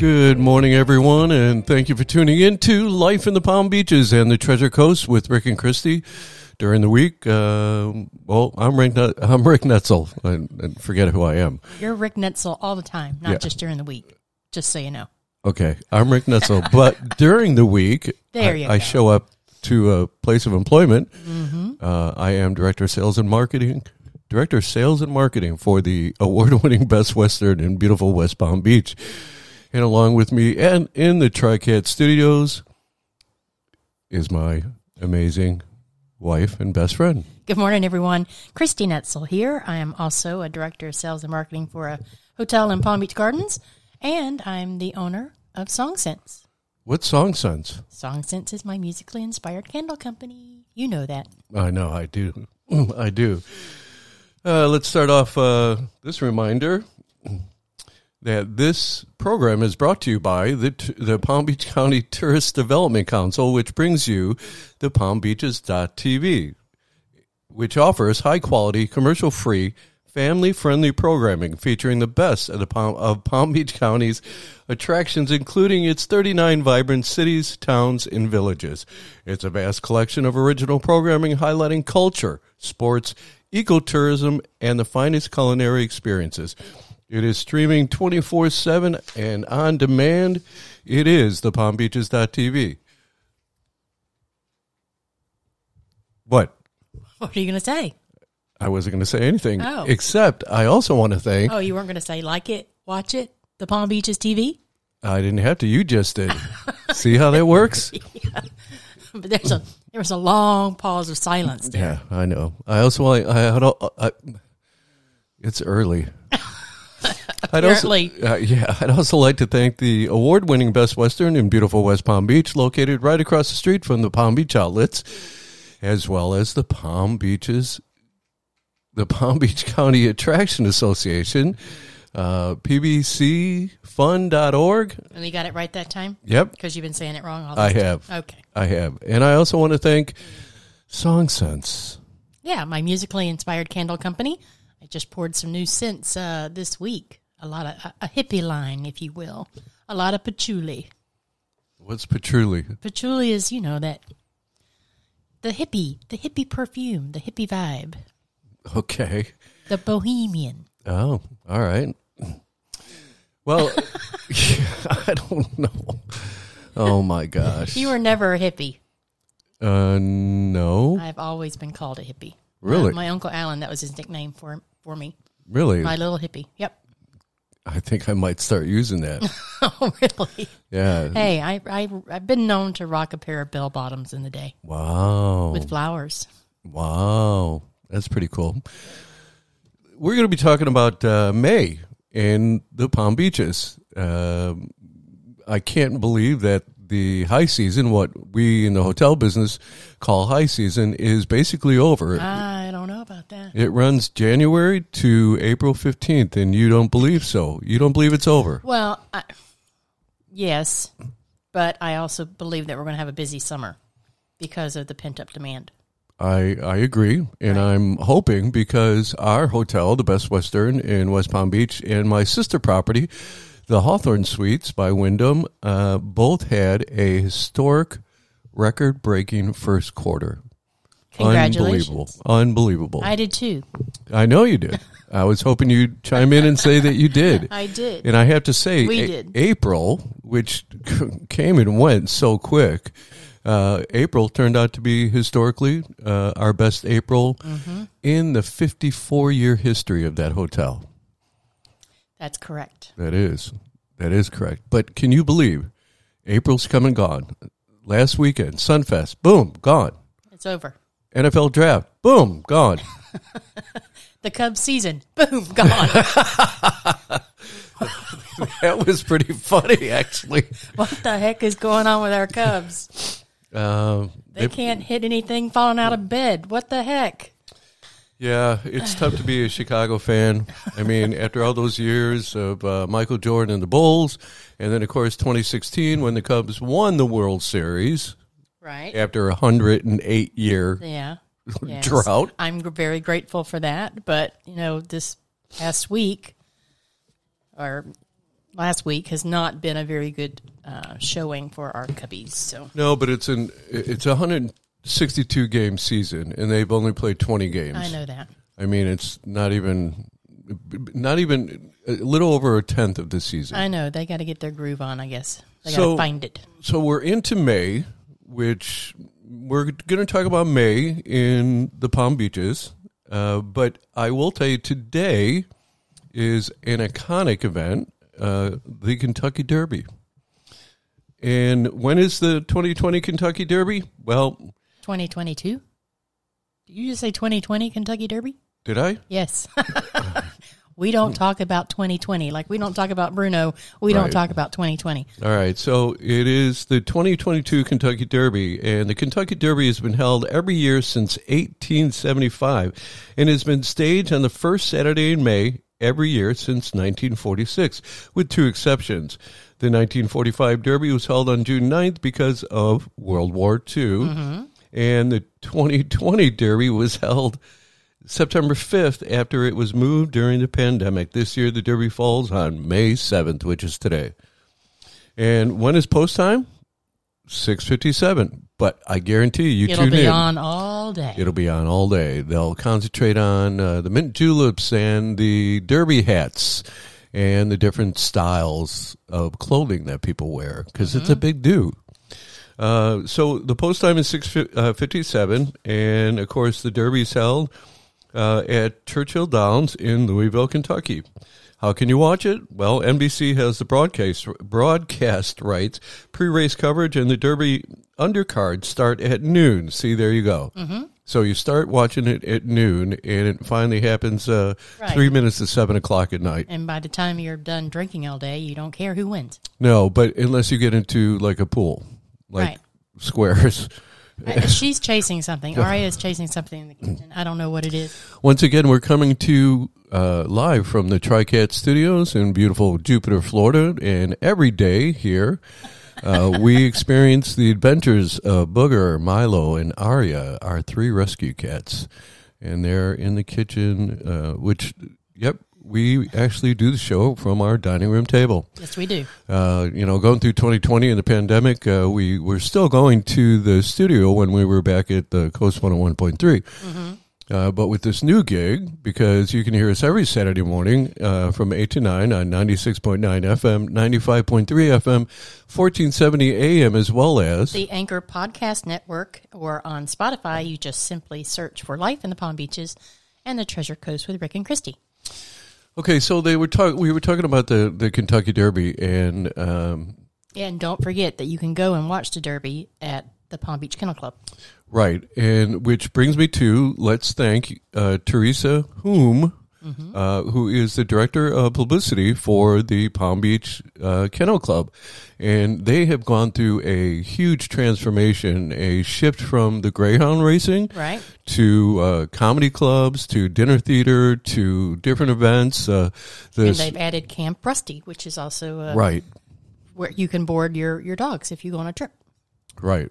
Good morning, everyone, and thank you for tuning in to Life in the Palm Beaches and the Treasure Coast with Rick and Christy. During the week, uh, well, I'm Rick. Nut- I'm Rick Netzel. I, I forget who I am. You're Rick Netzel all the time, not Yeah. just during the week. Just so you know. Okay, I'm Rick Netzel. but during the week, There I, you I go. show up to a place of employment. Mm-hmm. Uh, I am director of sales and marketing. Director of sales and marketing for the award-winning Best Western in beautiful West Palm Beach. And along with me, and in the TriCat Studios, is my amazing wife and best friend. Good morning, everyone. Christy Netzel here. I am also a director of sales and marketing for a hotel in Palm Beach Gardens, and I'm the owner of Song Sense. What song sense? Song Sense is my musically inspired candle company. You know that. I know, I do. I do. Uh, let's start off uh, this reminder that this program is brought to you by the, the Palm Beach County Tourist Development Council, which brings you the palmbeaches.tv, which offers high quality, commercial free, family friendly programming featuring the best of the Palm, of Palm Beach County's attractions, including its 39 vibrant cities, towns, and villages. It's a vast collection of original programming highlighting culture, sports, ecotourism, and the finest culinary experiences. It is streaming 24 7 and on demand. It is the palmbeaches.tv. What? What are you going to say? I wasn't going to say anything, Oh. except I also want to thank. Oh, you weren't going to say like it, watch it, the Palm Beaches TV? I didn't have to. You just did. See how that works? yeah. But there's a there was a long pause of silence there. Yeah, I know. I also want. I, I, don't- I it's early. I'd also, uh, yeah, I'd also like to thank the award-winning Best Western in beautiful West Palm Beach, located right across the street from the Palm Beach outlets, as well as the Palm Beaches, the Palm Beach County Attraction Association, uh, PBCFun.org. And you got it right that time? Yep, Because you've been saying it wrong all I have. Okay. I have, and I also want to thank Song Sense. Yeah, my musically inspired candle company. I just poured some new scents uh, this week. A lot of a, a hippie line, if you will. A lot of patchouli. What's patchouli? Patchouli is, you know, that the hippie, the hippie perfume, the hippie vibe, Okay. the bohemian. Oh, all right. Well, I don't know. Oh my gosh. You were never a hippie. Uh, no, I've always been called a hippie. Really? Uh, my uncle Alan, that was his nickname for for me. really. My little hippie. Yep. I think I might start using that. oh, really? Yeah. Hey, I, I I've been known to rock a pair of bell bottoms in the day Wow. with flowers. Wow. That's pretty cool. We're going to be talking about uh, May in the Palm Beaches. Um I can't believe that the high season, what we in the hotel business call high season, is basically over. Ah, I don't know about that. It runs January to April 15th, and you don't believe so. You don't believe it's over. Well, I, yes, but I also believe that we're going to have a busy summer because of the pent up demand. I, I agree, and I'm hoping because our hotel, the Best Western in West Palm Beach, and my sister property, the Hawthorn Suites by Wyndham, uh, both had a historic, record breaking first quarter. Congratulations. Unbelievable. Unbelievable. I, did too. I know you did. I was hoping you'd chime in and say that you did. I did. And I have to say, We A- did. April, which came and went so quick, uh, April turned out to be historically uh, our best April Mm-hmm. in the 54 year history of that hotel. That's correct. That is, that is correct. But can you believe April's come and gone? Last weekend, Sunfest, boom, gone. It's over. NFL draft, boom, gone. The Cubs season, boom, gone. that was pretty funny, actually. what the heck is going on with our Cubs? Uh, They can't hit anything falling out of bed. What the heck? Yeah, it's tough to be a Chicago fan. I mean, after all those years of uh, Michael Jordan and the Bulls, and then of course 2016 when the Cubs won the World Series, right? After a 108 year yeah yes. drought. I'm very grateful for that, but you know, this past week or last week has not been a very good uh, showing for our Cubbies. So no, but it's an it's 100 62 game season and they've only played 20 games. I know that. I mean, it's not even not even a little over a tenth of the season. I know they got to get their groove on. I guess they so, got to find it. So we're into May, which we're going to talk about May in the Palm Beaches. Uh, but I will tell you today is an iconic event, uh, the Kentucky Derby. And when is the 2020 Kentucky Derby? Well, 2022. Did you just say 2020 Kentucky Derby? did I? Yes. we don't talk about 2020 like we don't talk about Bruno. We don't talk about 2020. All right, so it is the 2022 Kentucky Derby, and the Kentucky Derby has been held every year since 1875 and has been staged on the first Saturday in May every year since 1946, with two exceptions. The 1945 Derby was held on June 9th because of World War II, and the 2020 Derby was held September 5th after it was moved during the pandemic. This year, the Derby falls on May 7th, which is today. And when is post time? 657. But I guarantee you, It'll tune be in. on all day. It'll be on all day. They'll concentrate on uh, the mint juleps and the derby hats and the different styles of clothing that people wear because it's a big do. Uh, so the post time is six fifty seven, and of course the derby's held uh, at Churchill Downs in Louisville, Kentucky. How can you watch it? Well, NBC has the broadcast broadcast rights, pre-race coverage, and the Derby undercards start at noon. See, there you go. Mm-hmm. So you start watching it at noon, and it finally happens uh, Right. three minutes to seven o'clock at night. and by the time you're done drinking all day, you don't care who wins. No, but unless you get into like a pool, like Right. squares. Uh, She's chasing something. Aria is chasing something in the kitchen. I don't know what it is. Once again, we're coming to uh, live from the TriCat Studios in beautiful Jupiter, Florida, and every day here uh, we experience the adventures of Booger, Milo, and Aria, our three rescue cats, and they're in the kitchen. Uh, which, yep, we actually do the show from our dining room table. Yes, we do. Uh, you know, going through 2020 and the pandemic, uh, we were still going to the studio when we were back at the Coast 101.3. Uh, but with this new gig, because you can hear us every Saturday morning uh, from 8 to 9 on 96.9 FM, 95.3 FM, 1470 AM, as well as. The Anchor Podcast Network or on Spotify, you just simply search for Life in the Palm Beaches and the Treasure Coast with Rick and Christy. Okay, so they were talk- we were talking about the, the Kentucky Derby, and um, And don't forget that you can go and watch the Derby at the Palm Beach Kennel Club. Right, and which brings me to let's thank uh, Teresa Whom, uh, who is the director of publicity for the Palm Beach uh, Kennel Club, and they have gone through a huge transformation, a shift from the greyhound racing Right. to uh, comedy clubs, to dinner theater, to different events. Uh, And they've added Camp Rusty, which is also uh, right, where you can board your, your dogs if you go on a trip. Right.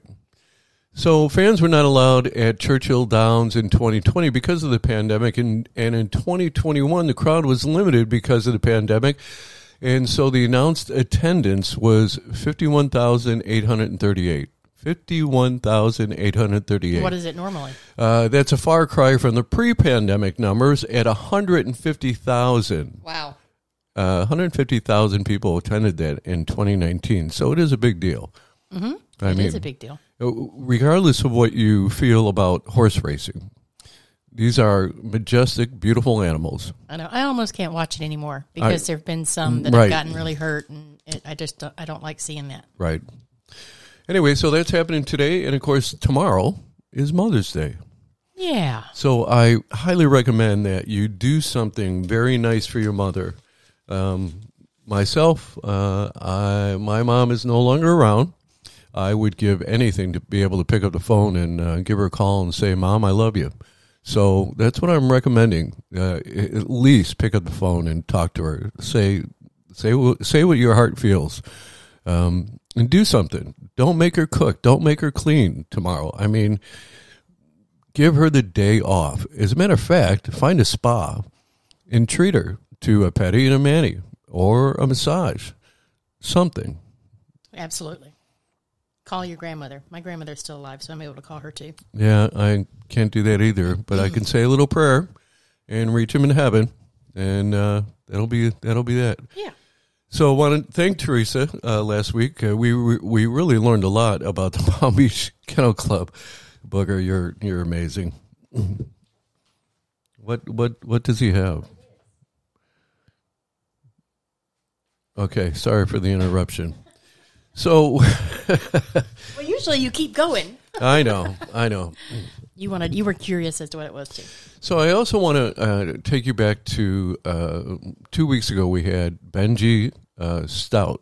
So fans were not allowed at Churchill Downs in 2020 because of the pandemic, and and in 2021 the crowd was limited because of the pandemic, and so the announced attendance was 51,838. 51,838. What is it normally? Uh, that's a far cry from the pre-pandemic numbers at 150,000. Wow. Uh, 150,000 people attended that in 2019, so it is a big deal. Mm-hmm. I It mean, is a big deal. Regardless of what you feel about horse racing, these are majestic, beautiful animals. I know. I almost can't watch it anymore because there have been some that Right. have gotten really hurt, and it, I just don't, I don't like seeing that. Right. Anyway, so that's happening today, and of course, tomorrow is Mother's Day. Yeah. So I highly recommend that you do something very nice for your mother. Um, myself, uh, I, my mom is no longer around. I would give anything to be able to pick up the phone and uh, give her a call and say, "Mom, I love you." So that's what I'm recommending. Uh, at least pick up the phone and talk to her. Say, say, say what your heart feels, um, and do something. Don't make her cook. Don't make her clean tomorrow. I mean, give her the day off. As a matter of fact, find a spa and treat her to a pedi and a mani. or a massage, something. Absolutely. Call your grandmother. My grandmother's still alive, so I'm able to call her too. Yeah, I can't do that either, but I can say a little prayer and reach him in heaven, and uh, that'll be that'll be that. Yeah. So I want to thank Teresa uh, last week. Uh, we we really learned a lot about the Palm Beach Kennel Club. Booger, you're you're amazing. What what what does he have? Okay, sorry for the interruption. So Well, usually you keep going. I know, I know. You wanted. You were curious as to what it was too. So I also want to uh, take you back to uh, two weeks ago. We had Benji uh, Stout.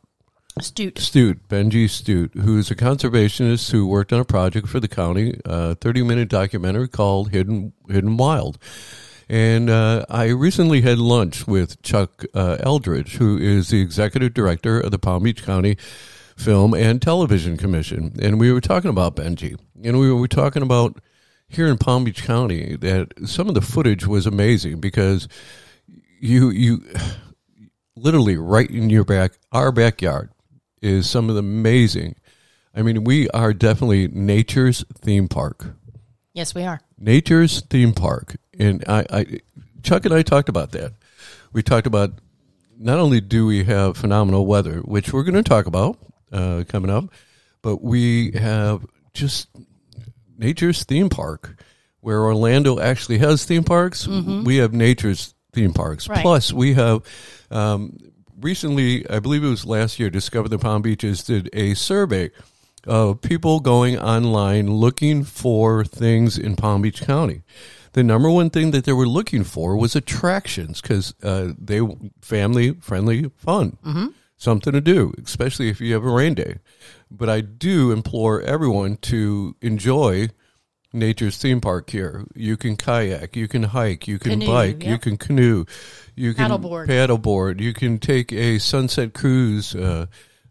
Stute, Benji Stute, who's a conservationist who worked on a project for the county, a 30 minute documentary called Hidden, Hidden Wild. And uh, I recently had lunch with Chuck uh, Elderd, who is the executive director of the Palm Beach County Film and Television Commission. And we were talking about Benji. And we were talking about here in Palm Beach County that some of the footage was amazing because you you literally right in your back our backyard is some of the amazing I mean we are definitely nature's theme park. Yes, we are. Nature's theme park. And I, I Chuck and I talked about that. We talked about not only do we have phenomenal weather, which we're going to talk about uh, coming up, but we have just nature's theme park where Orlando actually has theme parks. We have nature's theme parks. Right. Plus, we have um, recently, I believe it was last year, Discover the Palm Beaches did a survey of people going online looking for things in Palm Beach County. The number one thing that they were looking for was attractions because uh, they family friendly fun, something to do, especially if you have a rain day. But I do implore everyone to enjoy nature's theme park here. You can kayak, you can hike, you can Canoe, bike, you can canoe, you can Paddleboard. paddleboard, you can take a sunset cruise uh,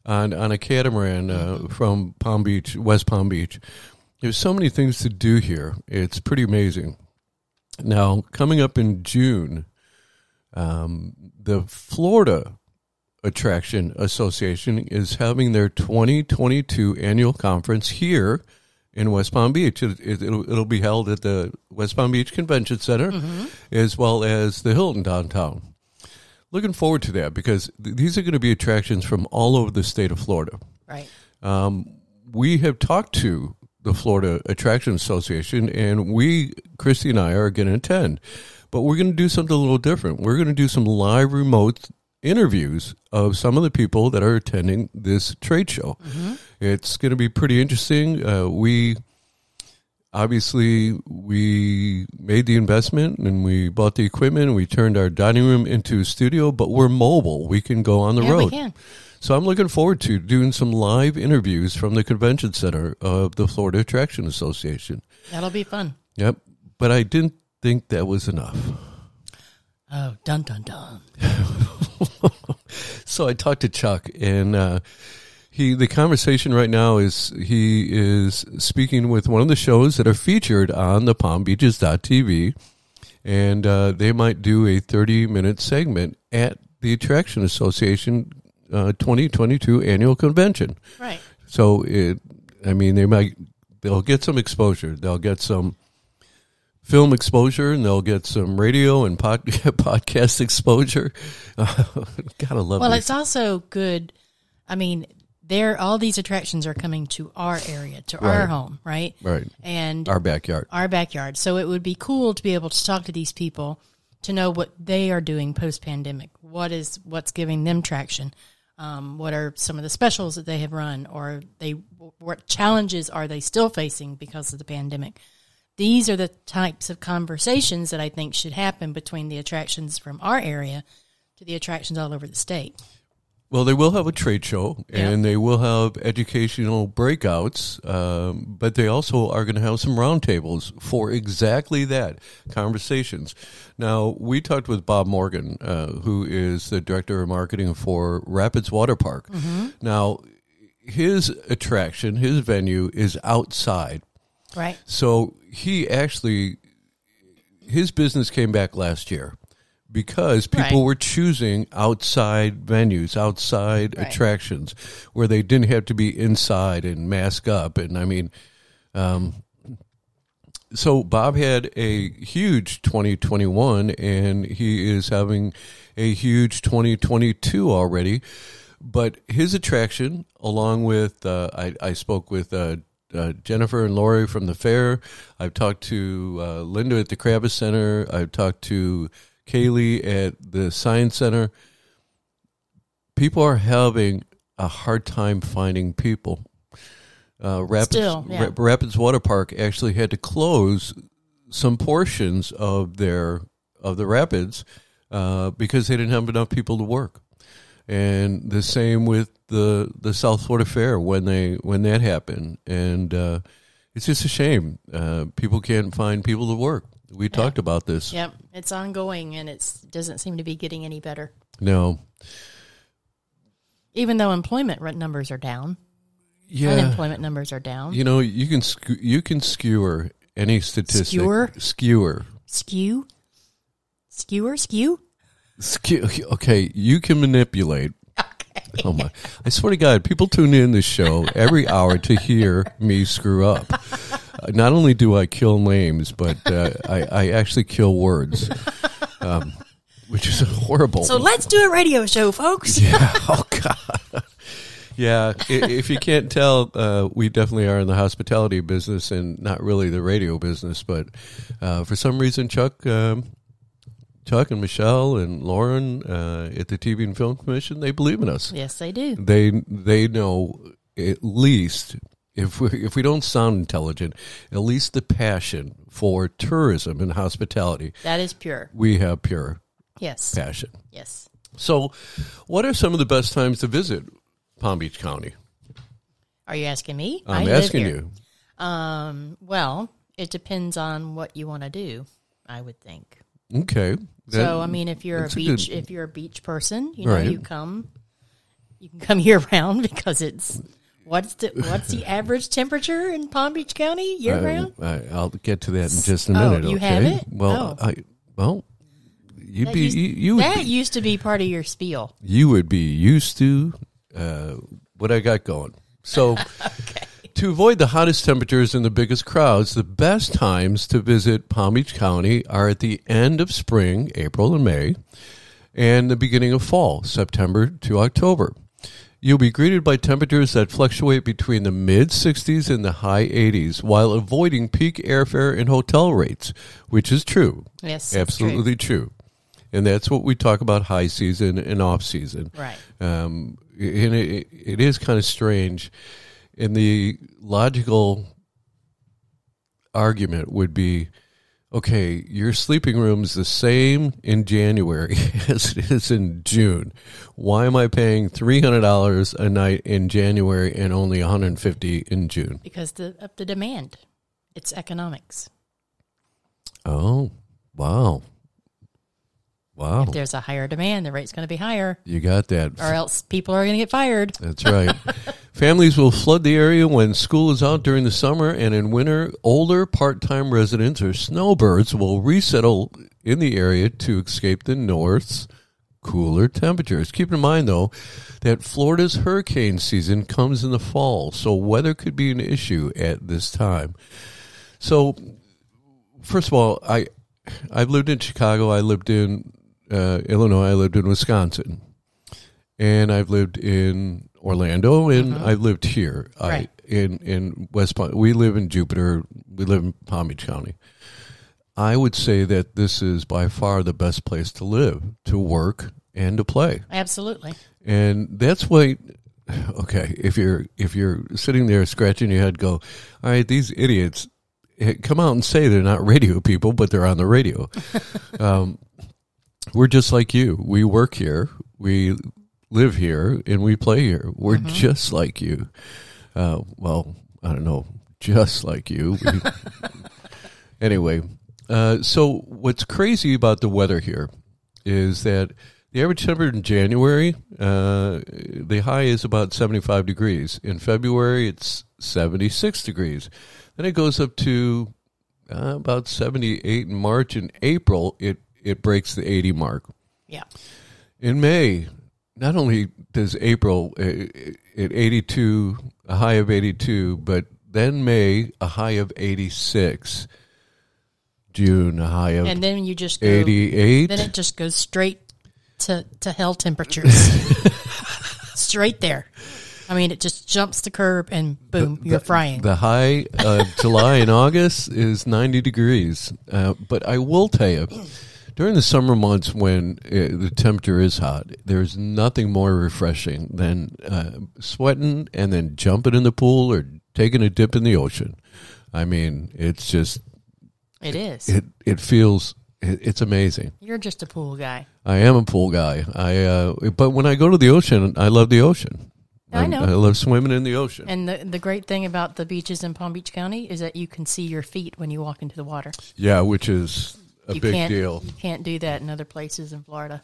on on a catamaran uh, from Palm Beach, West Palm Beach. There's so many things to do here. It's pretty amazing. Now, coming up in June, um, the Florida Attraction Association is having their 2022 annual conference here in West Palm Beach. It, it, it'll, it'll be held at the West Palm Beach Convention Center as well as the Hilton downtown. Looking forward to that because th- these are going to be attractions from all over the state of Florida. Right. Um, we have talked to the Florida Attraction Association, and we, Christy and I, are going to attend. But we're going to do something a little different. We're going to do some live remote interviews of some of the people that are attending this trade show. It's going to be pretty interesting. Uh, we obviously we made the investment and we bought the equipment and we turned our dining room into a studio, but we're mobile. We can go on the Yeah, road. So I'm looking forward to doing some live interviews from the convention center of the Florida Attraction Association. That'll be fun. Yep. But I didn't think that was enough. Oh, dun dun dun. So I talked to Chuck and uh, he the conversation right now is he is speaking with one of the shows that are featured on the Palm Beaches.tv and uh, they might do a 30 minute segment at the Attraction Association uh, 2022 annual convention. Right. So it, I mean, they might they'll get some exposure. They'll get some film exposure, and they'll get some radio and pod, podcast exposure. gotta love Well, these. it's also good. I mean, there all these attractions are coming to our area, to our home, right? right. And Our backyard. our backyard. So it would be cool to be able to talk to these people to know what they are doing post pandemic. What is what's giving them traction? Um, what are some of the specials that they have run, or they what challenges are they still facing because of the pandemic? These are the types of conversations that I think should happen between the attractions from our area to the attractions all over the state. Well, they will have a trade show and they will have educational breakouts, um, but they also are going to have some roundtables for exactly that conversations. Now, we talked with Bob Morgan, uh, who is the director of marketing for Rapids Water Park. Now, his attraction, his venue is outside. Right. So he actually, his business came back last year because people Right. were choosing outside venues, outside Right. attractions where they didn't have to be inside and mask up. And I mean, um, so Bob had a huge 2021 and he is having a huge 2022 already. But his attraction, along with, uh, I, I spoke with uh, uh, Jennifer and Lori from the fair. I've talked to uh, Linda at the Kravis Center. I've talked to Kaylee at the Science Center. People are having a hard time finding people. Uh, Rapids, Still, yeah. Ra- Rapids Water Park actually had to close some portions of their of the rapids uh, because they didn't have enough people to work. And the same with the the South Florida Fair when they when that happened, and uh, it's just a shame uh, people can't find people to work. We talked about this. Yep, it's ongoing and it doesn't seem to be getting any better. No, Even though employment rent numbers are down, yeah, unemployment numbers are down. you know you can skew, you can skewer any statistic. Skewer? skewer, Skew, skewer, skew. Okay, you can manipulate. Oh my! I swear to God, people tune in this show every hour to hear me screw up. Uh, Not only do I kill names, but uh, I, I actually kill words, um, which is horrible. So let's do a radio show, folks. yeah. Oh God. Yeah. If you can't tell, uh, we definitely are in the hospitality business and not really the radio business. But uh, for some reason, Chuck, um, Chuck and Michelle and Lauren uh, at the TV and Film Commission, they believe in us. Yes, they do. They they know at least if we if we don't sound intelligent, at least the passion for tourism and hospitality. That is pure. We have pure Yes. passion. Yes. So, what are some of the best times to visit Palm Beach County? Are you asking me? I'm asking you. Um, well, it depends on what you want to do, I would think. Okay. so, I mean, if you're a that's a beach, good- if you're a beach person, you know, Right. you come, you can come year round because it's what's the what's the average temperature in Palm Beach County year round? I, I'll get to that in just a Oh, minute. you okay. have it? Well, Oh. I well, you'd That be used- you, you that be, used to be part of your spiel. you would be used to uh, what I got going. So, to avoid the hottest temperatures and the biggest crowds, the best times to visit Palm Beach County are at the end of spring, April and May, and the beginning of fall, September to October. You'll be greeted by temperatures that fluctuate between the mid 60s and the high 80s while avoiding peak airfare and hotel rates, which is true. Yes, that's true. Absolutely true. And that's what we talk about high season and off season. Right. Um, and it, it is kind of strange. And the logical argument would be okay, your sleeping room's the same in January as it is in June. Why am I paying $300 a night in January and only 150 in June? Because the of the demand, it's economics. Oh, wow. Wow. If there's a higher demand, the rate's going to be higher, You got that. or else people are going to get fired. That's right. Families will flood the area when school is out during the summer, and in winter, older part time residents or snowbirds will resettle in the area to escape the north's cooler temperatures. Keep in mind, though, that Florida's hurricane season comes in the fall, so weather could be an issue at this time. So, first of all, I I've lived in Chicago. I lived in uh, Illinois. I lived in Wisconsin, and I've lived in Orlando, and I've lived here. I Right. in in West Palm. We live in Jupiter. We live in Palm Beach County. I would say that this is by far the best place to live, to work, and to play Absolutely. and that's why okay if you're if you're sitting there scratching your head go all right these idiots eh, come out and say they're not radio people but they're on the radio um, we're just like you we work here we live here and we play here we're just like you uh, well i don't know just like you anyway uh, so what's crazy about the weather here is that the average temperature in January, uh, the high is about 75 degrees. In February, it's 76 degrees. Then it goes up to uh, about 78 in March. In April, it it breaks the 80 mark. Yeah. In May, not only does April uh, at 82, a high of 82, but then May, a high of 86. June, a high of And then you just go, 88. then it just goes straight to, to hell temperatures. straight there. I mean, it just jumps the curb and boom, you're frying. The high of July and August is 90 degrees. Uh, but I will tell you, during the summer months when uh, the temperature is hot, there's nothing more refreshing than uh, sweating and then jumping in the pool or taking a dip in the ocean. I mean, it's just it is. it it feels it, it's amazing. You're just a pool guy. I am a pool guy. I uh, but when I go to the ocean, I love the ocean. I I'm- know. I love swimming in the ocean. And the the great thing about the beaches in Palm Beach County is that you can see your feet when you walk into the water. yeah, which is a you big deal. You can't do that in other places in Florida.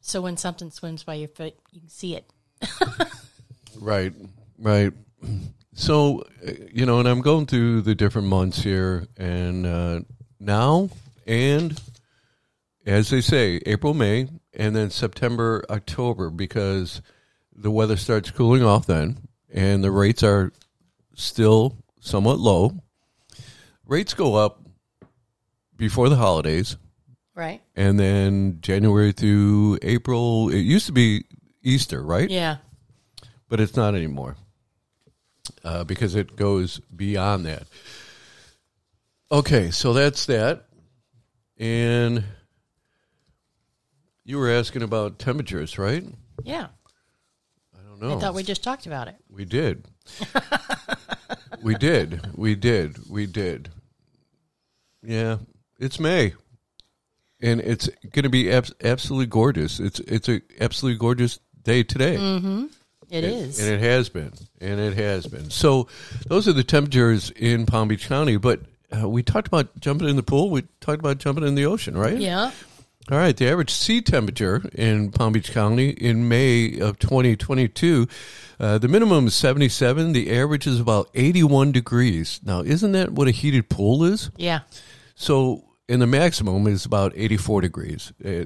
So when something swims by your foot, you can see it. Right, right. So, you know, and I'm going through the different months here, and uh, now, and as they say, April, May, and then September, October, because the weather starts cooling off then, and the rates are still somewhat low. Rates go up before the holidays, Right. and then January through April. It used to be Easter, right? Yeah. but it's not anymore uh, because it goes beyond that. Okay, so that's that. And you were asking about temperatures, right? Yeah. I don't know. I thought we just talked about it. We did. we did. We did. We did. Yeah, it's May, and it's going to be abs- absolutely gorgeous. It's it's a absolutely gorgeous day today. It is. And it has been. And it has been. So those are the temperatures in Palm Beach County. But uh, we talked about jumping in the pool. We talked about jumping in the ocean, right? yeah. All right. The average sea temperature in Palm Beach County in May of 2022, uh, the minimum is 77. The average is about 81 degrees. Now, isn't that what a heated pool is? Yeah. So, and the maximum is about 84 degrees. Uh,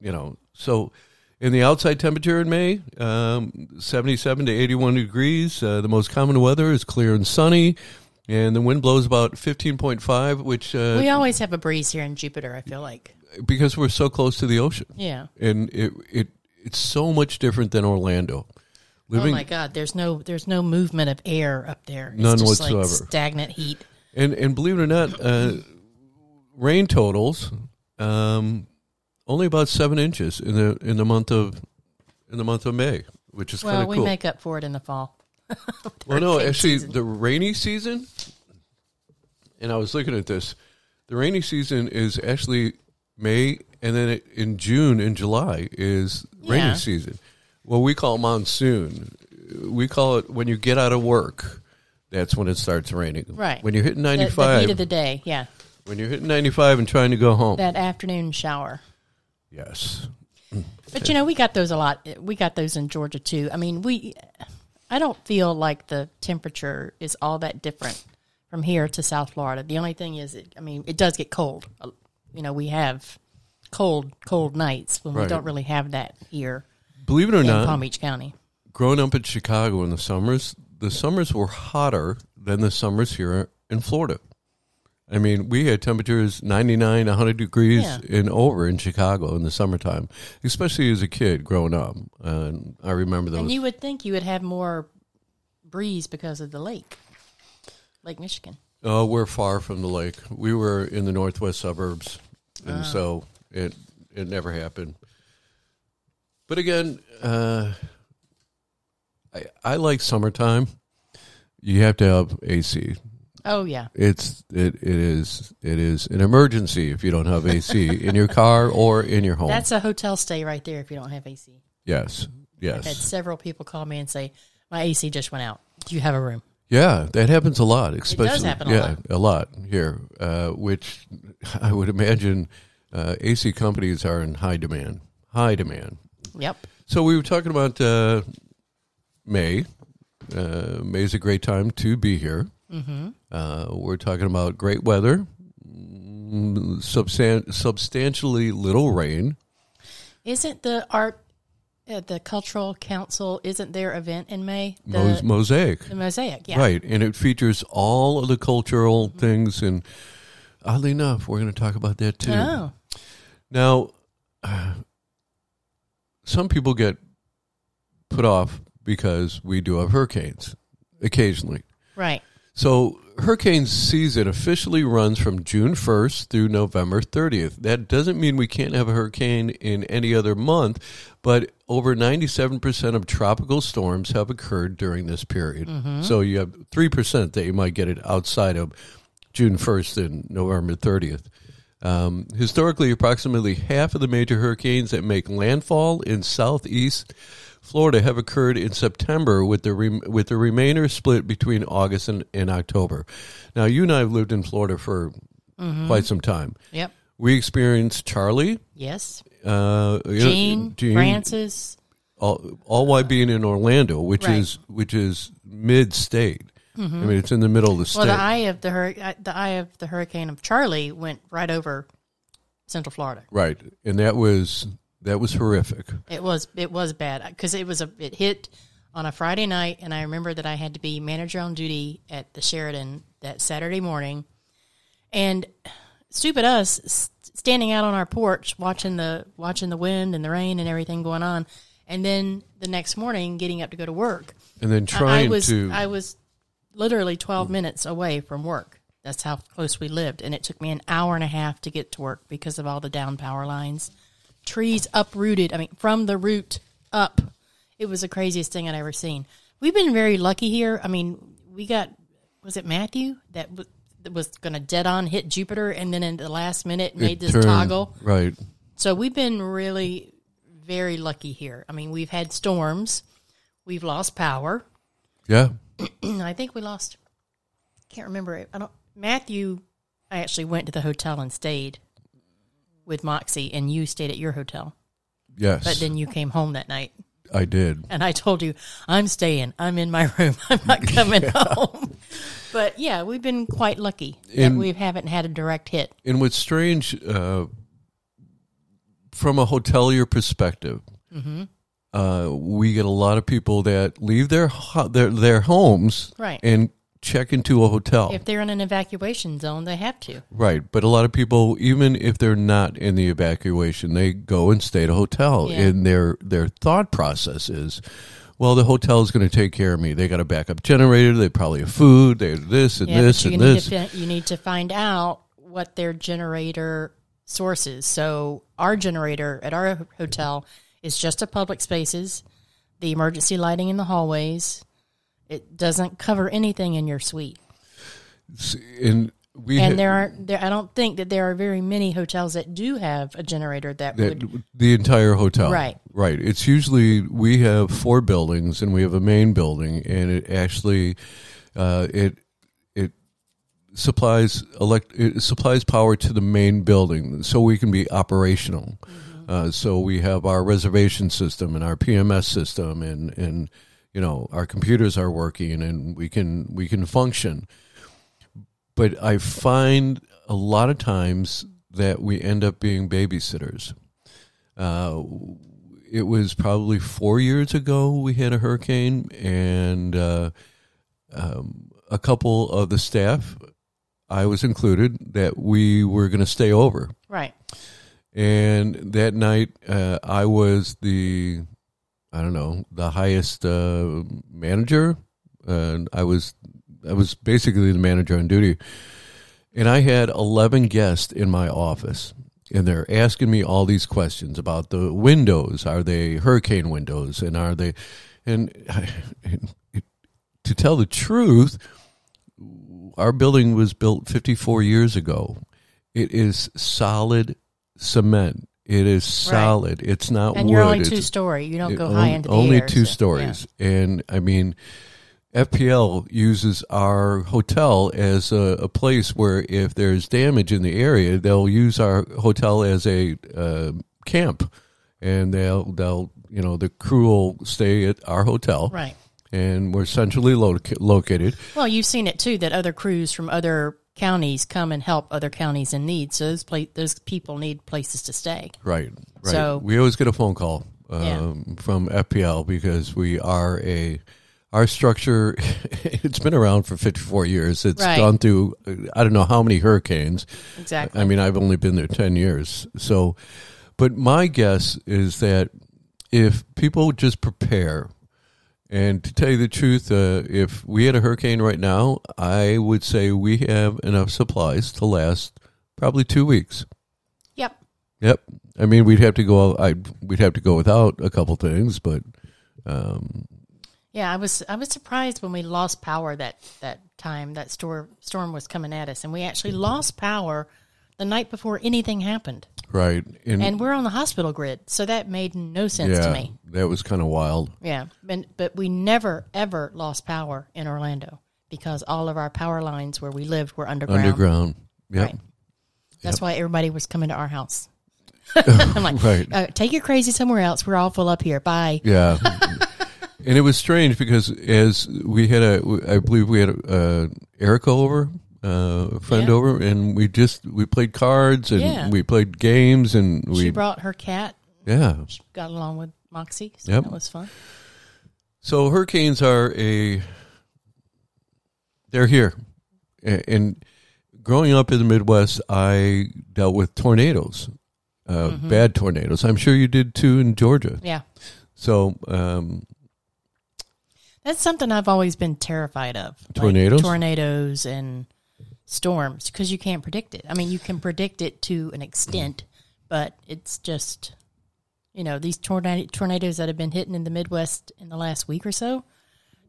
you know, so in the outside temperature in May, um, 77 to 81 degrees. Uh, the most common weather is clear and sunny, and the wind blows about 15.5, which uh, We always have a breeze here in Jupiter, I feel like. because we're so close to the ocean, Yeah. and it it it's so much different than Orlando. oh my God. There's no there's no movement of air up there. It's None just whatsoever. Like stagnant heat. And and believe it or not, uh, rain totals um, only about seven inches in the in the month of in the month of May, which is kind Well, of we cool. make up for it in the fall. well, no, actually, season. the rainy season. And I was looking at this. The rainy season is actually May, and then it, in June and July is rainy season. Well, we call monsoon. We call it when you get out of work. That's when it starts raining. Right. When you're hitting 95. The, the 95, heat of the day. Yeah. When you're hitting 95 and trying to go home. That afternoon shower. yes. But you know, we got those a lot. We got those in Georgia too. I mean, we. I don't feel like the temperature is all that different from here to South Florida. The only thing is, it, I mean, it does get cold. You know, we have cold, cold nights when we don't really have that here Believe it or in not, Palm Beach County. growing up in Chicago in the summers, the summers were hotter than the summers here in Florida. I mean, we had temperatures 99, 100 degrees Yeah. and over in Chicago in the summertime, especially as a kid growing up. And I remember those. And you would think you would have more breeze because of the lake, Lake Michigan. Oh, we're far from the lake. We were in the northwest suburbs, and Ah. so it it never happened. But again, uh, I I like summertime. You have to have AC. Oh yeah, It's it, it is it is an emergency if you don't have AC in your car or in your home. that's a hotel stay right there if you don't have AC. yes, Yes. I've had several people call me and say, "My AC just went out. Do you have a room?" yeah. That happens a lot, especially happen a yeah, lot. a lot here. Uh, which I would imagine uh, AC companies are in high demand. High demand. Yep. So we were talking about uh, May. Uh, May is a great time to be here. Mm-hmm. Uh, we're talking about great weather. Substan- substantially little rain. Isn't the art, uh, the cultural council, isn't their event in May? The, Mos- mosaic. the mosaic, yeah. Right, and it features all of the cultural things, and oddly enough, we're going to talk about that too. Oh, Now, some people get put off because we do have hurricanes occasionally. right. So, hurricane season officially runs from June 1st through November 30th. That doesn't mean we can't have a hurricane in any other month, but over 97% of tropical storms have occurred during this period. So, you have 3% that you might get it outside of June 1st and November 30th. Um, historically, approximately half of the major hurricanes that make landfall in southeast Florida have occurred in September, with the rem- with the remainder split between August and, and October. Now, you and I have lived in Florida for quite some time. Yep. We experienced Charley, Yes. uh, Jeanne, Frances. all, all while being in Orlando, which Right. Mm-hmm. is which is mid state. I mean, it's in the middle of the state. Well, the eye of the hur- uh, the eye of the hurricane of Charley went right over Central Florida. right, and that was that was horrific. It was it was bad because it was a it hit on a Friday night, and I remember that I had to be manager on duty at the Sheraton that Saturday morning, and stupid us standing out on our porch watching the watching the wind and the rain and everything going on, and then the next morning getting up to go to work. And then I- trying I was to I was literally twelve minutes away from work. That's how close we lived, and it took me an hour and a half to get to work because of all the down power lines, trees uprooted. I mean, from the root up. It was the craziest thing I'd ever seen. We've been very lucky here. I mean, we got was it Matthew that was, that was going to dead on hit Jupiter, and then in the last minute made this turn- toggle. right. So we've been really very lucky here. I mean, we've had storms, we've lost power. Yeah, I think we lost. Can't remember it. I don't. Matthew, I actually went to the hotel and stayed with Moxie, and you stayed at your hotel. yes, But then you came home that night, I did. and I told you, "I'm staying. I'm in my room. I'm not coming home." But yeah, we've been quite lucky that And- we haven't had a direct hit. And what's strange, uh, from a hotelier perspective, Mm-hmm. uh, we get a lot of people that leave their ho- their their homes Right. and check into a hotel. If they're in an evacuation zone, they have to. Right, but a lot of people, even if they're not in the evacuation, they go and stay at a hotel, Yeah. and their their thought process is, well, the hotel is going to take care of me. They got a backup generator. They probably have food. They have this and Yeah, this and this. to fi- you need to find out what their generator source is. So our generator at our hotel is just a public spaces, the emergency lighting in the hallways. It doesn't cover anything in your suite. And we And ha- there aren't there I don't think that there are very many hotels that do have a generator that, that would the entire hotel. Right. Right. It's usually we have four buildings and we have a main building and it actually uh, it it supplies elect it supplies power to the main building so we can be operational. Uh, so we have our reservation system and our PMS system and and you know our computers are working and we can we can function but I find a lot of times that we end up being babysitters. Uh, it was probably four years ago we had a hurricane, and uh, um, a couple of the staff, I was included, that we were going to stay over. right. And that night, uh, I was the, I don't know, the highest uh, manager. And I was, I was basically the manager on duty. And I had 11 guests in my office. And they're asking me all these questions about the windows. Are they hurricane windows? And are they, and, and to tell the truth, our building was built 54 years ago. It is solid cement. It is solid. It's not And wood. you're only It's- two story. You don't it- go on- high into the only air, two so, yeah. stories. And I mean, FPL uses our hotel as a, a place where if there's damage in the area, they'll use our hotel as a uh, camp, and they'll they'll you know the crew will stay at our hotel, Right. and we're centrally lo- located. Well, you've seen it too that other crews from other counties come and help other counties in need. So those pla- those people need places to stay. Right. Right. So- we always get a phone call Yeah. um, from FPL because we are a our structure. it's been around for 54 years. It's Right. gone through I don't know how many hurricanes. Exactly. I mean, I've only been there 10 years. So, but my guess is that if people just prepare, and to tell you the truth, uh, if we had a hurricane right now, I would say we have enough supplies to last probably two weeks. yep. Yep. I mean, we'd have to go. I we'd have to go without a couple things, but um, Yeah, I was I was surprised when we lost power that that time that storm storm was coming at us, and we actually lost power the night before anything happened. right. And, And we're on the hospital grid, so that made no sense yeah, to me. that was kind of wild. Yeah, but, but we never ever lost power in Orlando because all of our power lines where we lived were underground. Underground. Yep. Right. That's why everybody was coming to our house. I'm like, Right. uh, take your crazy somewhere else. We're all full up here. Bye. Yeah. and it was strange because as we had a, I believe we had a, uh, Erica over, uh, a friend Yeah. over, and we just we played cards and Yeah. we played games and She we brought her cat. yeah. she Got along with Moxie. So Yep. that was fun. So hurricanes are a they're here, and growing up in the Midwest, I dealt with tornadoes, uh, Mm-hmm. bad tornadoes. I'm sure you did too in Georgia. Yeah. So um, That's something I've always been terrified of. Like Tornadoes? tornadoes and storms because you can't predict it. I mean, you can predict it to an extent, but it's just, you know, these tornado- tornadoes that have been hitting in the Midwest in the last week or so,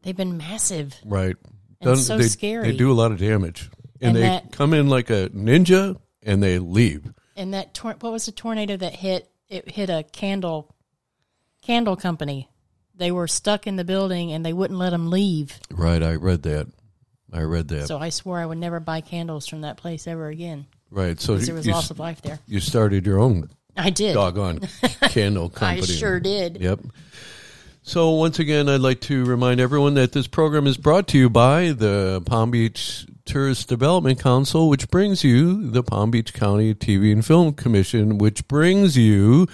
they've been massive. right, And so they, scary. They do a lot of damage, and, And they that- come in like a ninja and they leave. And that, tor- what was the tornado that hit? It hit a candle, candle company. They were stuck in the building and they wouldn't let them leave. Right, I read that. I read that. So I swore I would never buy candles from that place ever again right, so you, there was you, loss of life there. you started your own I did. doggone candle company. I sure did. Yep. So once again, I'd like to remind everyone that this program is brought to you by the Palm Beach Tourist Development Council, which brings you the Palm Beach County TV and Film Commission, which brings you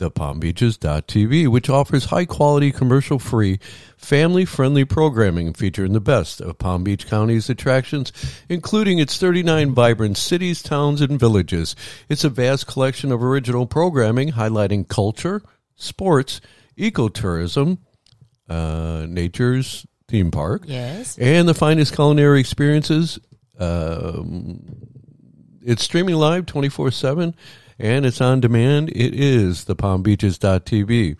the palmbeaches.tv, which offers high quality, commercial free, family friendly programming featuring the best of Palm Beach County's attractions, including its 39 vibrant cities, towns, and villages. It's a vast collection of original programming highlighting culture, sports, ecotourism, uh, nature's theme park, Yes. and the finest culinary experiences. Um, it's streaming live 24 7 and it's on demand. It is the palmbeaches.tv.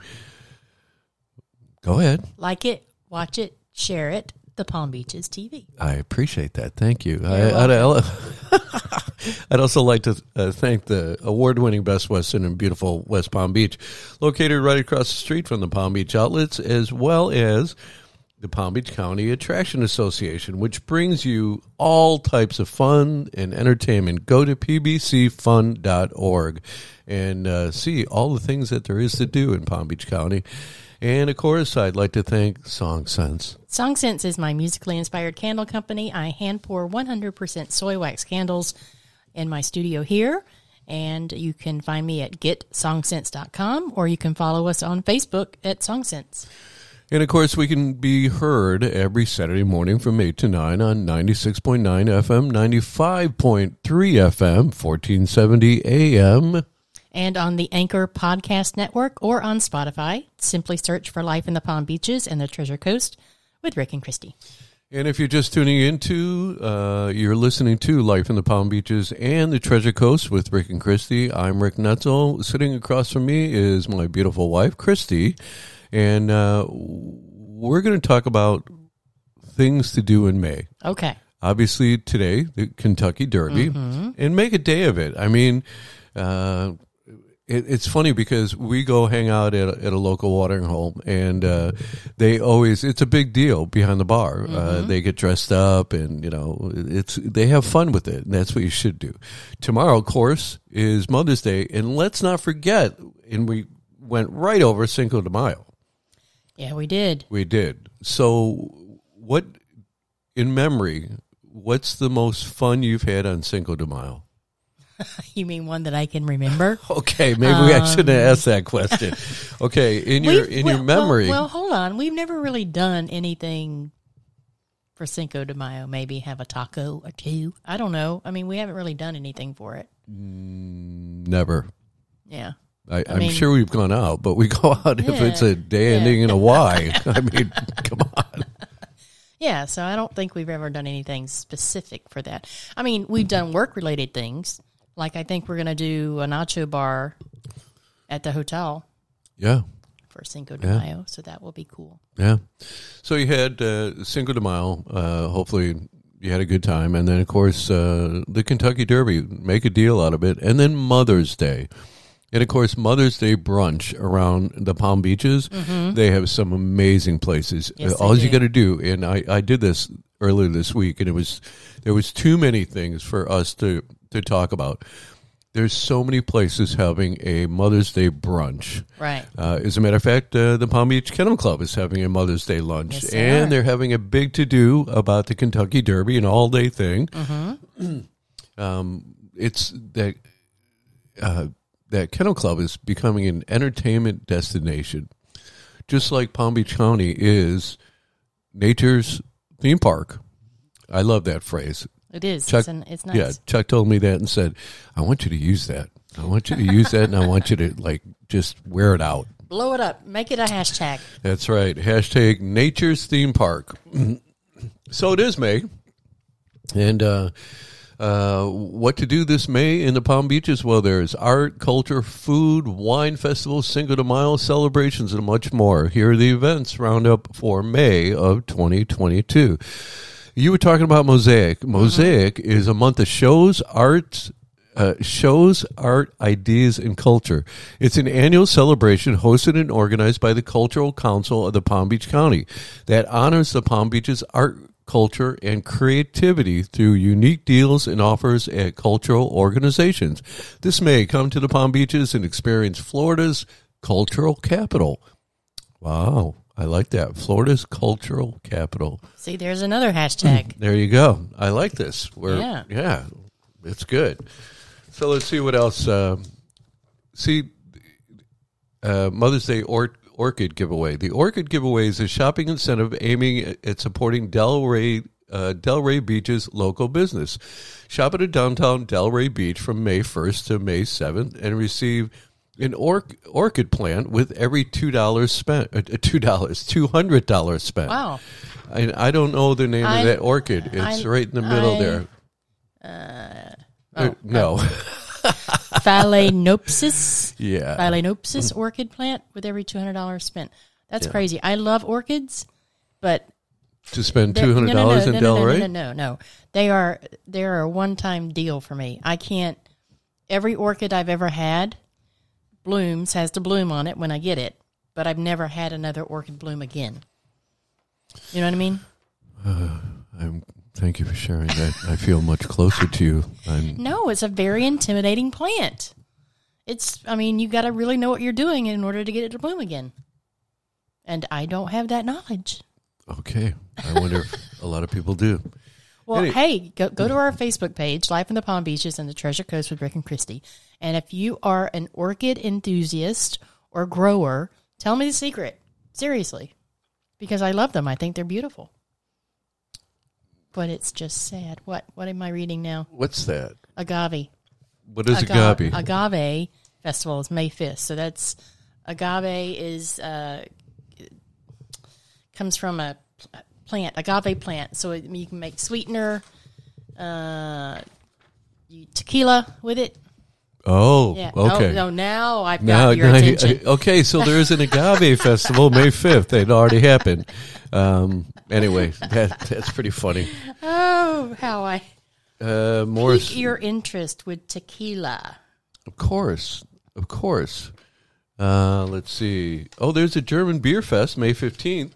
Go ahead. Like it, watch it, share it. The Palm Beaches TV. I appreciate that. Thank you. I, I'd, I'd also like to uh, thank the award winning Best Western in beautiful West Palm Beach, located right across the street from the Palm Beach outlets, as well as the Palm Beach County Attraction Association, which brings you all types of fun and entertainment. Go to pbcfun.org and uh, see all the things that there is to do in Palm Beach County. And of course, I'd like to thank Song Sense. Song Sense is my musically inspired candle company. I hand pour 100% soy wax candles in my studio here. And you can find me at getsongsense.com or you can follow us on Facebook at Songsense. And of course, we can be heard every Saturday morning from 8 to 9 on 96.9 FM, 95.3 FM, 1470 AM. And on the Anchor Podcast Network or on Spotify, simply search for Life in the Palm Beaches and the Treasure Coast with Rick and Christy. And if you're just tuning into, uh, you're listening to Life in the Palm Beaches and the Treasure Coast with Rick and Christy. I'm Rick Nutzel. Sitting across from me is my beautiful wife, Christy. And uh, we're going to talk about things to do in May. Okay. obviously today the Kentucky Derby and make a day of it. I mean, uh, it, it's funny because we go hang out at a, at a local watering hole and uh, they always it's a big deal behind the bar. Uh, they get dressed up and you know it's they have fun with it and that's what you should do. Tomorrow, of course, is Mother's Day and let's not forget and we went right over Cinco de Mayo. Yeah, we did. We did. So, what in memory? what's the most fun you've had on Cinco de Mayo? You mean one that I can remember? Okay, maybe I shouldn't ask that um, question. Okay, in your in well- your memory, Well, well, hold on. We've never really done anything for Cinco de Mayo. Maybe have a taco or two. I don't know. I mean, we haven't really done anything for it. Mm, never. Yeah. I, I'm mean- sure we've gone out, but we go out if it's a day Yeah. ending in a Y. I mean, come on. Yeah, so I don't think we've ever done anything specific for that. I mean, we've done work related things. Like I think we're going to do a nacho bar at the hotel Yeah, for Cinco de Yeah. Mayo, so that will be cool. yeah. So you had uh, Cinco de Mayo. Uh, hopefully, you had a good time, and then of course uh, the Kentucky Derby. Make a deal out of it, and then Mother's Day. And of course, Mother's Day brunch around the Palm Beaches. They have some amazing places. Mm-hmm. Yes, All you got to do, and I, I did this earlier this week, and it was there was too many things for us to to talk about. There's so many places having a Mother's Day brunch. Right. Uh, as a matter of fact, uh, the Palm Beach Kennel Club is having a Mother's Day lunch, Yes, they and are. they're having a big to do about the Kentucky Derby, an all day thing. um, it's that uh, that Kennel Club is becoming an entertainment destination, just like Palm Beach County is nature's theme park. I love that phrase. It is. Chuck- it's, an, it's nice. Yeah, Chuck told me that and said, "I want you to use that. I want you to use that, and I want you to like just wear it out." Blow it up. Make it a hashtag. That's right. Hashtag Nature's Theme Park. so it is May, and uh, uh, what to do this May in the Palm Beaches? Well, there's art, culture, food, wine festivals, Cinco de Mayo celebrations, and much more. Here are the events roundup for May of 2022. You were talking about Mosaic. Mosaic is a month of shows, arts, uh, shows, art, ideas, and culture. It's an annual celebration hosted and organized by the Cultural Council of the Palm Beach County that honors the Palm Beach's art, culture, and creativity through unique deals and offers at cultural organizations. This May, come to the Palm Beaches and experience Florida's cultural capital. Wow, I like that. Florida's cultural capital. See, there's another hashtag. There you go. I like this. We're, Yeah. yeah, it's good. So let's see what else. Uh, see, uh, Mother's Day or- Orchid giveaway. The Orchid giveaway is a shopping incentive aiming at supporting Delray. Uh, Delray Beach's local business. Shop at a downtown Delray Beach from May 1st to May 7th and receive an or- orchid plant with every two dollars spent. Uh, two dollars, two hundred dollars spent. Wow. I, I don't know the name I- of that orchid. It's I- right in the middle I- there. Uh, no. Phalaenopsis. yeah. Phalaenopsis orchid plant with every $200 spent. That's crazy. I love orchids, but To spend two hundred dollars no, no, in no, no, Delray. No, no, no, no. They are they are a one time deal for me. I can't. Every orchid I've ever had blooms has to bloom on it when I get it, but I've never had another orchid bloom again. You know what I mean? I'm, thank you for sharing that. I feel much closer to you. I'm, No, it's a very intimidating plant. It's. I mean, you got to really know what you're doing in order to get it to bloom again. And I don't have that knowledge. okay. I wonder if a lot of people do. Well, Any- hey, go, go to our Facebook page, Life in the Palm Beaches and the Treasure Coast with Rick and Christy. And if you are an orchid enthusiast or grower, tell me the secret. Seriously. Because I love them. I think they're beautiful. But it's just sad. What what am I reading now? What's that? Agave. What is Aga- agave? Agave festival is May 5th. So that's agave is uh, comes from a plant, agave plant. So it, you can make sweetener, uh, tequila with it. oh, Yeah. okay. Oh, no, now I've got Now, your now- attention. okay, so there is an agave festival May fifth. It already happened. Um, anyway, that that's pretty funny. oh, how I Uh, more, pique your interest with tequila. of course, of course. Uh, let's see. Oh, there's a German beer fest May fifteenth.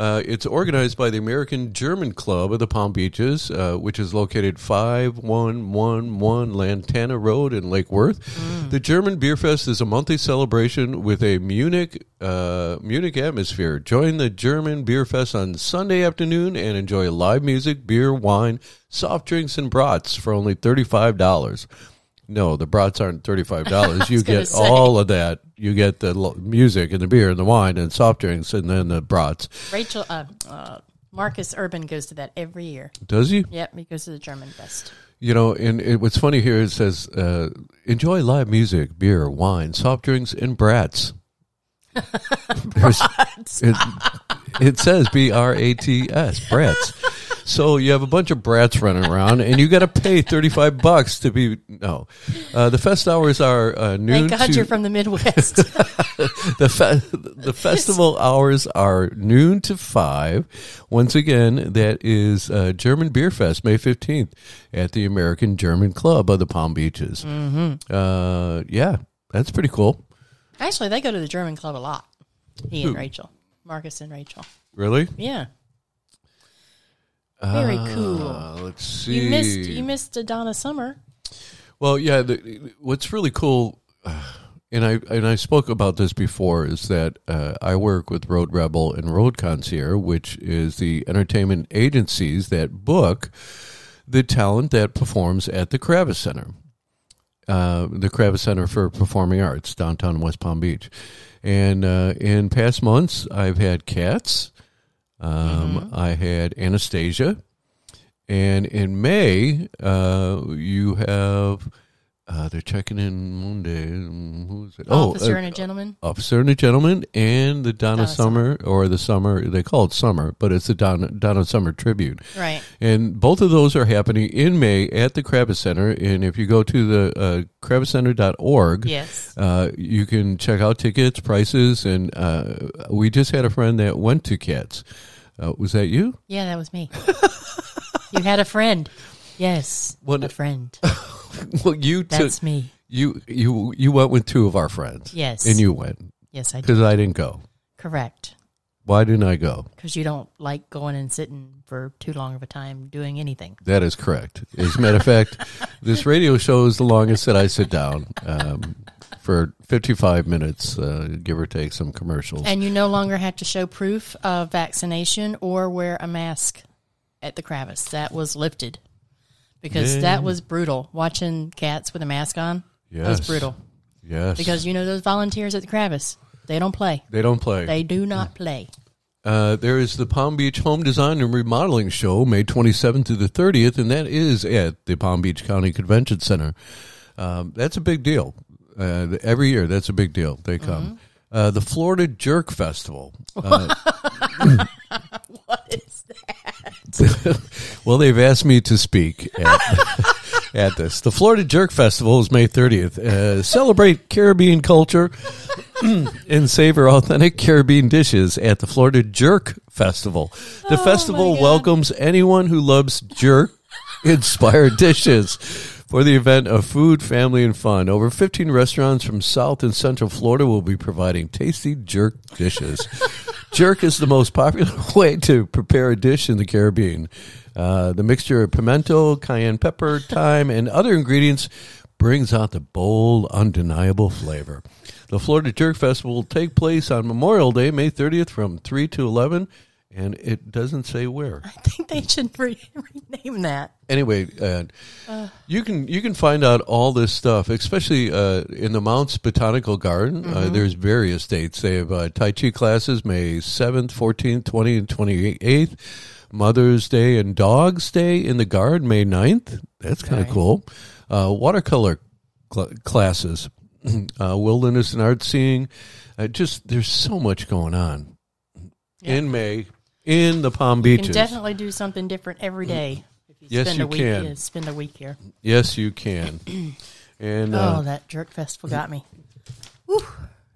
Uh, it's organized by the American German Club of the Palm Beaches, uh, which is located 5111 Lantana Road in Lake Worth. The German Beer Fest is a monthly celebration with a Munich uh, Munich atmosphere. Join the German Beer Fest on Sunday afternoon and enjoy live music, beer, wine, soft drinks, and brats for only $35. No, the brats aren't thirty-five dollars. You get say. all of that. You get the lo- music and the beer and the wine and soft drinks, and then the brats. Rachel, uh, uh, Marcus Urban goes to that every year. Does he? Yep, he goes to the German Fest. You know, and it, what's funny here it says, uh, "Enjoy live music, beer, wine, soft drinks, and brats." There's- It, it says B R A T S brats. So you have a bunch of brats running around, and you got to pay thirty-five bucks to be no. Uh, the fest hours are uh, noon Thank God to you're from the Midwest. the fe- the festival hours are noon to five. Once again, that is uh, German Beer Fest, May fifteenth, at the American German Club of the Palm Beaches. Mm-hmm. Uh, yeah, that's pretty cool. Actually, they go to the German club a lot. He and Who? Rachel, Marcus and Rachel. Really? Yeah, very cool. Uh, let's see. You missed you missed Donna Summer. Well, yeah. The, what's really cool, and I and I spoke about this before, is that uh, I work with Road Rebel and Road Concierge, which is the entertainment agencies that book the talent that performs at the Kravis Center, uh, the Kravis Center for Performing Arts, downtown West Palm Beach. And uh, in past months, I've had Cats. Um, I had Anastasia. And in May, uh, you have uh, they're checking in Monday. Um, Who's it? Officer uh, and a gentleman. Officer and a Gentleman, and the Donna, Donna Summer, or the Summer. They call it Summer, but it's the Donna, Donna Summer tribute. Right. And both of those are happening in May at the Kravis Center. And if you go to the uh, kraviscenter.org, Yes. uh, you can check out tickets, prices, and uh, we just had a friend that went to Cats. Uh, was that you? Yeah, that was me. you had a friend. Yes, What- a friend. Well, you took That's me. you you you went with two of our friends. Yes. and you went Yes, I did. because I didn't go. Correct. Why didn't I go? Because you don't like going and sitting for too long of a time doing anything. That is correct. As a matter of fact, this radio show is the longest that I sit down um, for 55 minutes, uh, give or take some commercials. And you no longer have to show proof of vaccination or wear a mask at the Kravis. That was lifted because Yeah. that was brutal. Watching cats with a mask on that was brutal. yes. Because you know those volunteers at the Kravis, they don't play. they don't play. They do not play. Uh, there is the Palm Beach Home Design and Remodeling Show, May 27th to the 30th, and that is at the Palm Beach County Convention Center. Um, that's a big deal. Uh, every year, that's a big deal. They come. Uh, the Florida Jerk Festival. Uh, What is that? well, they've asked me to speak at, at this. The Florida Jerk Festival is May 30th. Uh, celebrate Caribbean culture and savor authentic Caribbean dishes at the Florida Jerk Festival. The festival welcomes anyone who loves jerk inspired dishes. For the event of food, family, and fun, over 15 restaurants from South and Central Florida will be providing tasty jerk dishes. jerk is the most popular way to prepare a dish in the Caribbean. Uh, the mixture of pimento, cayenne pepper, thyme, and other ingredients brings out the bold, undeniable flavor. The Florida Jerk Festival will take place on Memorial Day, May 30th from 3 to 11, and it doesn't say where. I think they should re- rename that. Anyway, uh, you can you can find out all this stuff, especially uh, in the Mounts Botanical Garden. Uh, there's various dates. They have uh, Tai Chi classes May 7th, 14th, 20th, and 28th. Mother's Day and Dog's Day in the Garden May 9th. That's kind of Right. cool. Uh, watercolor cl- classes, uh, wilderness and art seeing. Uh, just there's so much going on Yeah. in May in the Palm You Beaches. can definitely do something different every day. If you Yes, spend you a week, can. spend a week here. yes, you can. And uh, oh, that jerk festival got me. Whew,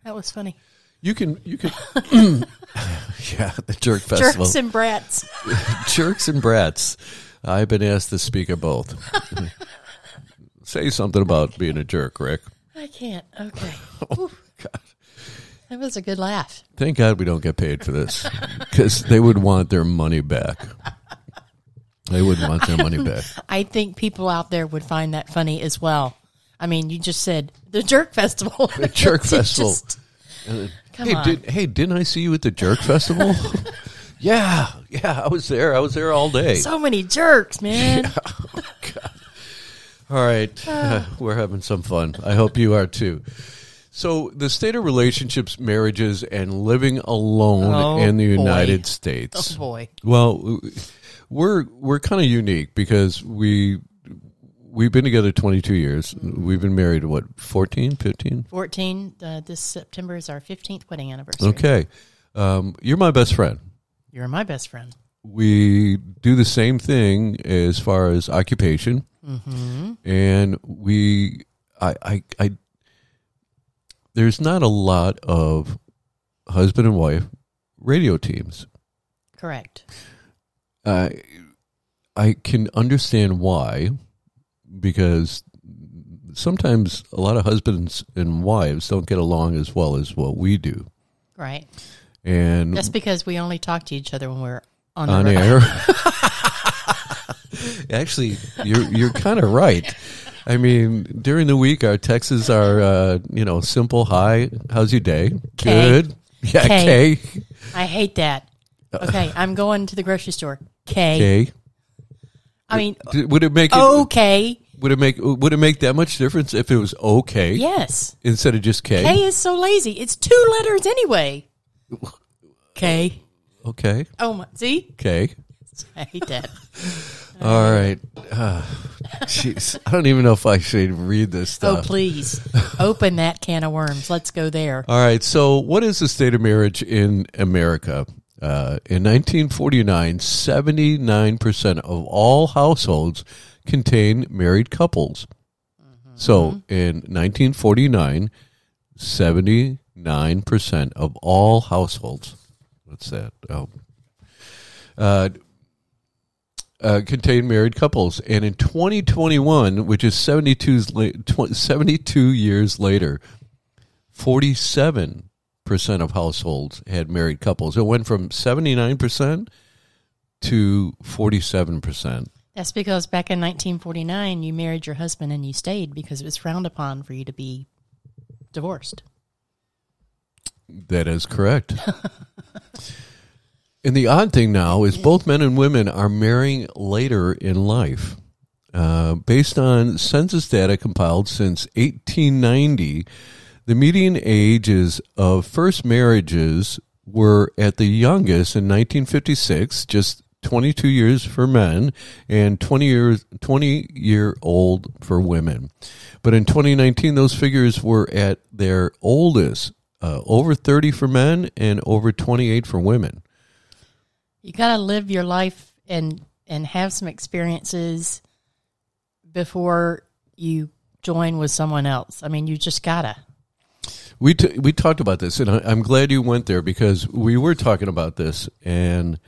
that was funny. You can, you can, yeah, the jerk festival, Jerks and brats. jerks and brats. I've been asked to speak of both. Say something about being a jerk, Rick. I can't. Okay. It was a good laugh. Thank God we don't get paid for this because they would want their money back. They would want their money back. I think people out there would find that funny as well. I mean, you just said the Jerk Festival. The Jerk It's Festival. just- uh, come hey, on. did, hey, didn't I see you at the Jerk Festival? yeah, yeah, I was there. I was there all day. so many jerks, man. Oh, all right. Uh. We're having some fun. I hope you are too. So, the state of relationships, marriages, and living alone Oh, in the boy. United States. Oh boy. Well, we're we're kind of unique because we we've been together 22 years. We've been married what 14, 15? 14, uh, this September is our 15th wedding anniversary. Okay. Um, you're my best friend. You're my best friend. we do the same thing as far as occupation, and we, I, I, I, there's not a lot of husband and wife radio teams. Correct. I, I can understand why, because sometimes a lot of husbands and wives don't get along as well as what we do, Right. and That's because we only talk to each other when we're on, on the air. Actually, you're you're kind of right. I mean, during the week, our texts are uh, you know simple. Hi, how's your day? K. Good. Yeah, K. K. I hate that. Okay, I'm going to the grocery store. K. K. I mean, D- Would it make it, okay. would it make would it make that much difference if it was okay Yes. instead of just K? K is so lazy. It's two letters anyway. K. Okay. Oh my. See? K. I hate that. All right. Ah, Jeez, I don't even know if I should read this stuff. Oh, please. Open that can of worms. Let's go there. All right. So, what is the state of marriage in America? Uh, in 1949, 79% of all households contain married couples. So, in 1949, 79% of all households, what's that? Oh, uh, uh, contain married couples. And in 2021, which is 72, 72 years later, 47% of households had married couples. It went from 79% to 47%. That's because back in 1949, you married your husband and you stayed because it was frowned upon for you to be divorced. That is correct. and the odd thing now is both men and women are marrying later in life. Uh, based on census data compiled since 1890, the median ages of first marriages were at the youngest in 1956, just 22 years for men and 20 years 20 year old for women. But in 2019 those figures were at their oldest, uh, over 30 for men and over 28 for women. You got to live your life and and have some experiences before you join with someone else. I mean, you just gotta. We t- we talked about this, and I, I'm glad you went there because we were talking about this, and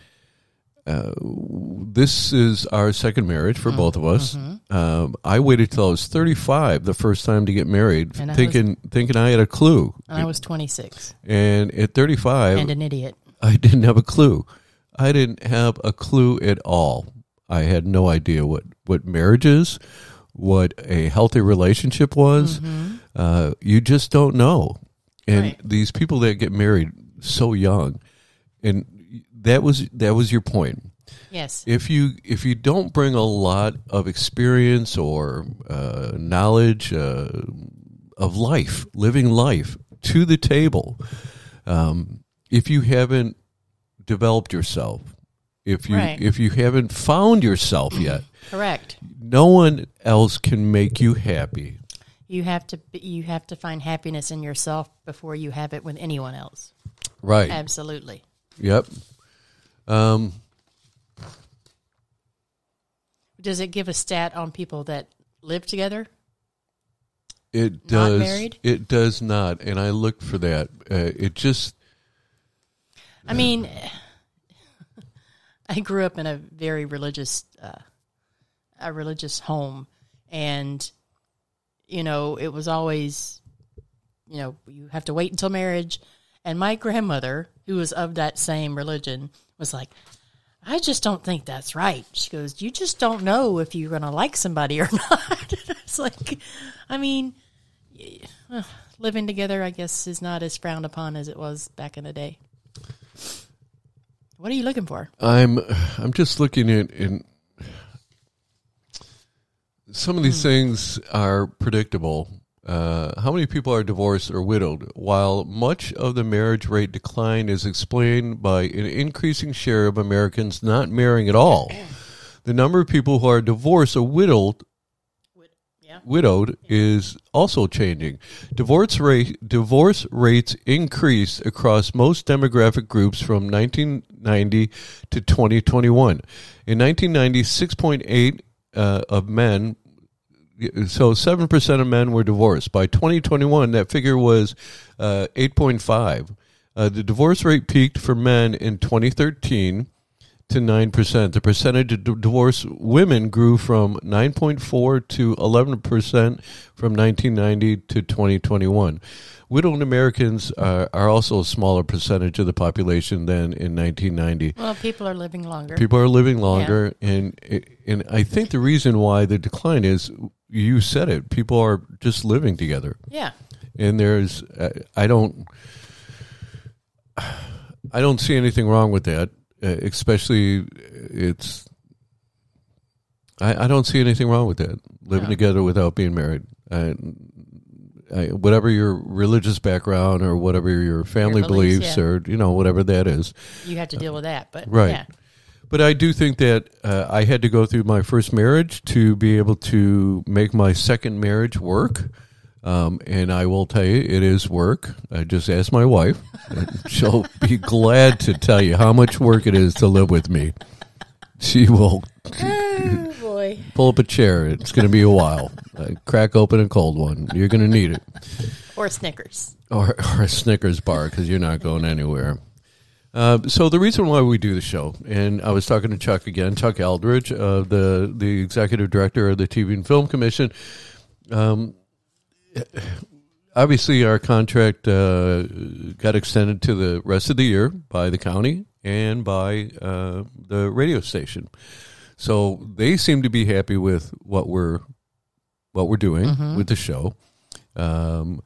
uh, this is our second marriage for both of us. Um, I waited till I was 35 the first time to get married, And I thinking thinking I had a clue, And I was 26 and at 35, and an idiot. I didn't have a clue. I didn't have a clue at all. I had no idea what, what marriage is, what a healthy relationship was. Uh, you just don't know. And Right. these people that get married so young, and that was that was your point. Yes. If you if you don't bring a lot of experience or uh, knowledge uh, of life, living life to the table, um, if you haven't developed yourself, if you Right. if you haven't found yourself yet, Correct. no one else can make you happy. You have to you have to find happiness in yourself before you have it with anyone else. Right. Absolutely. Yep. Um, Does it give a stat on people that live together? it does. It does not, and I looked for that. Uh, it just I mean, I grew up in a very religious, uh, a religious home, and you know, it was always, you know, you have to wait until marriage, And my grandmother, who was of that same religion, was like, I just don't think that's right. She goes, You just don't know if you're going to like somebody or not. it's like, I mean, uh, living together, I guess, is not as frowned upon as it was back in the day. What are you looking for? I'm I'm just looking at in some of these things are predictable. Uh, how many people are divorced or widowed? While much of the marriage rate decline is explained by an increasing share of Americans not marrying at all, the number of people who are divorced or widowed Yeah. widowed is also changing. Divorce rate divorce rates increased across most demographic groups from 1990 to 2021. In 1990, 6.8 uh, of men so 7% of men were divorced. By 2021, that figure was uh, 8.5. Uh, the divorce rate peaked for men in 2013 to 9%. The percentage of divorced women grew from 9.4 to 11% from 1990 to 2021. Widowed Americans uh, are also a smaller percentage of the population than in 1990. Well, people are living longer. People are living longer, and and I think the reason why the decline is you said it. People are just living together, yeah. and there's uh, I don't I don't see anything wrong with that. Uh, especially it's I, I don't see anything wrong with that living No. together without being married. I, I, whatever your religious background or whatever your family beliefs, beliefs yeah. or you know whatever that is, You have to deal with that. But Right. yeah. But I do think that uh, I had to go through my first marriage to be able to make my second marriage work. Um, and I will tell you, it is work. I just asked my wife. She'll be glad to tell you how much work it is to live with me. She will boy. pull up a chair. It's going to be a while. Uh, crack open a cold one. You're going to need it. Or a Snickers. or, or a Snickers bar because you're not going anywhere. Uh, so the reason why we do the show, and I was talking to Chuck again, Chuck Elderd, uh, the the executive director of the TV and Film Commission. Um, obviously, our contract uh, got extended to the rest of the year by the county and by uh, the radio station. So they seem to be happy with what we're what we're doing with the show. Um,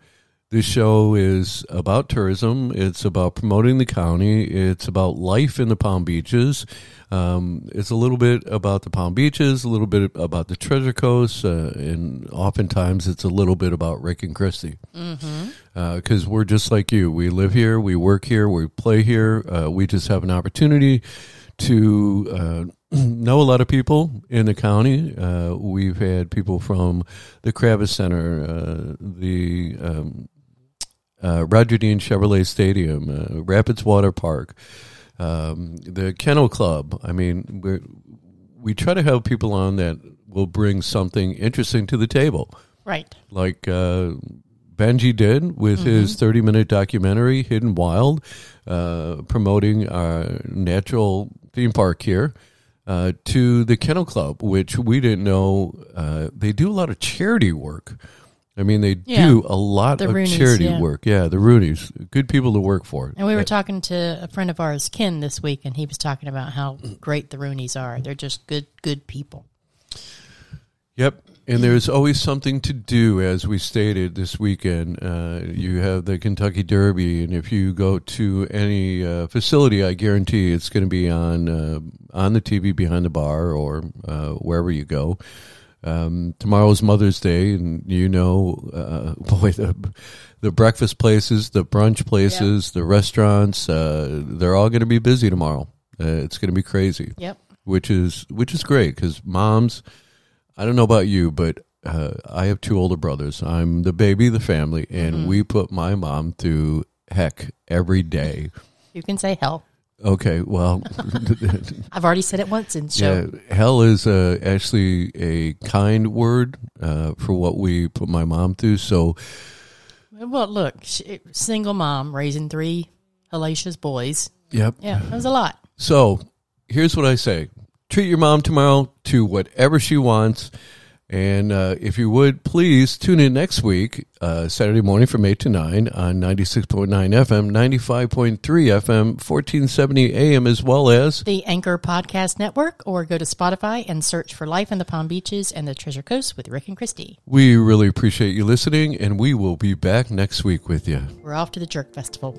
this show is about tourism. It's about promoting the county. It's about life in the Palm Beaches. Um, it's a little bit about the Palm Beaches, a little bit about the Treasure Coast, uh, and oftentimes it's a little bit about Rick and Christy. Because we're just like you. We live here, we work here, we play here. Uh, we just have an opportunity to uh, know a lot of people in the county. Uh, we've had people from the Kravis Center, uh, the um, uh, Roger Dean Chevrolet Stadium, uh, Rapids Water Park, um, the Kennel Club. I mean, we we try to have people on that will bring something interesting to the table Right. like uh, Benji did with his 30 minute documentary, Hidden Wild, uh, promoting our natural theme park here. Uh, to the Kennel Club, which we didn't know uh, they do a lot of charity work. I mean, they Yeah. do a lot The of Rooneys, charity yeah. work. Yeah, the Rooneys, good people to work for. And we were talking to a friend of ours, Ken, this week, and he was talking about how great the Rooneys are. They're just good, good people. Yep. And there's always something to do, as we stated this weekend. Uh, you have the Kentucky Derby, and if you go to any uh, facility, I guarantee it's going to be on uh, on the TV behind the bar or uh, wherever you go. Um, tomorrow's Mother's Day, and you know, uh, boy, the the breakfast places, the brunch places, the restaurants, uh, they're all going to be busy tomorrow. Uh, it's going to be crazy Yep. which is which is great because moms. I don't know about you, but uh, I have two older brothers. I'm the baby of the family, and we put my mom through heck every day. You can say hell. Okay, well, I've already said it once in show. yeah, hell is uh, actually a kind word uh, for what we put my mom through. So, Well, look, she, single mom raising three hellacious boys. yep. Yeah, that was a lot. So here's what I say: treat your mom tomorrow to whatever she wants. And uh, if you would, please tune in next week, uh, Saturday morning from 8 to 9 on 96.9 FM, 95.3 FM, 1470 AM, as well as the Anchor Podcast Network, or go to Spotify and search for Life in the Palm Beaches and the Treasure Coast with Rick and Christy. We really appreciate you listening, and we will be back next week with you. We're off to the Jerk Festival.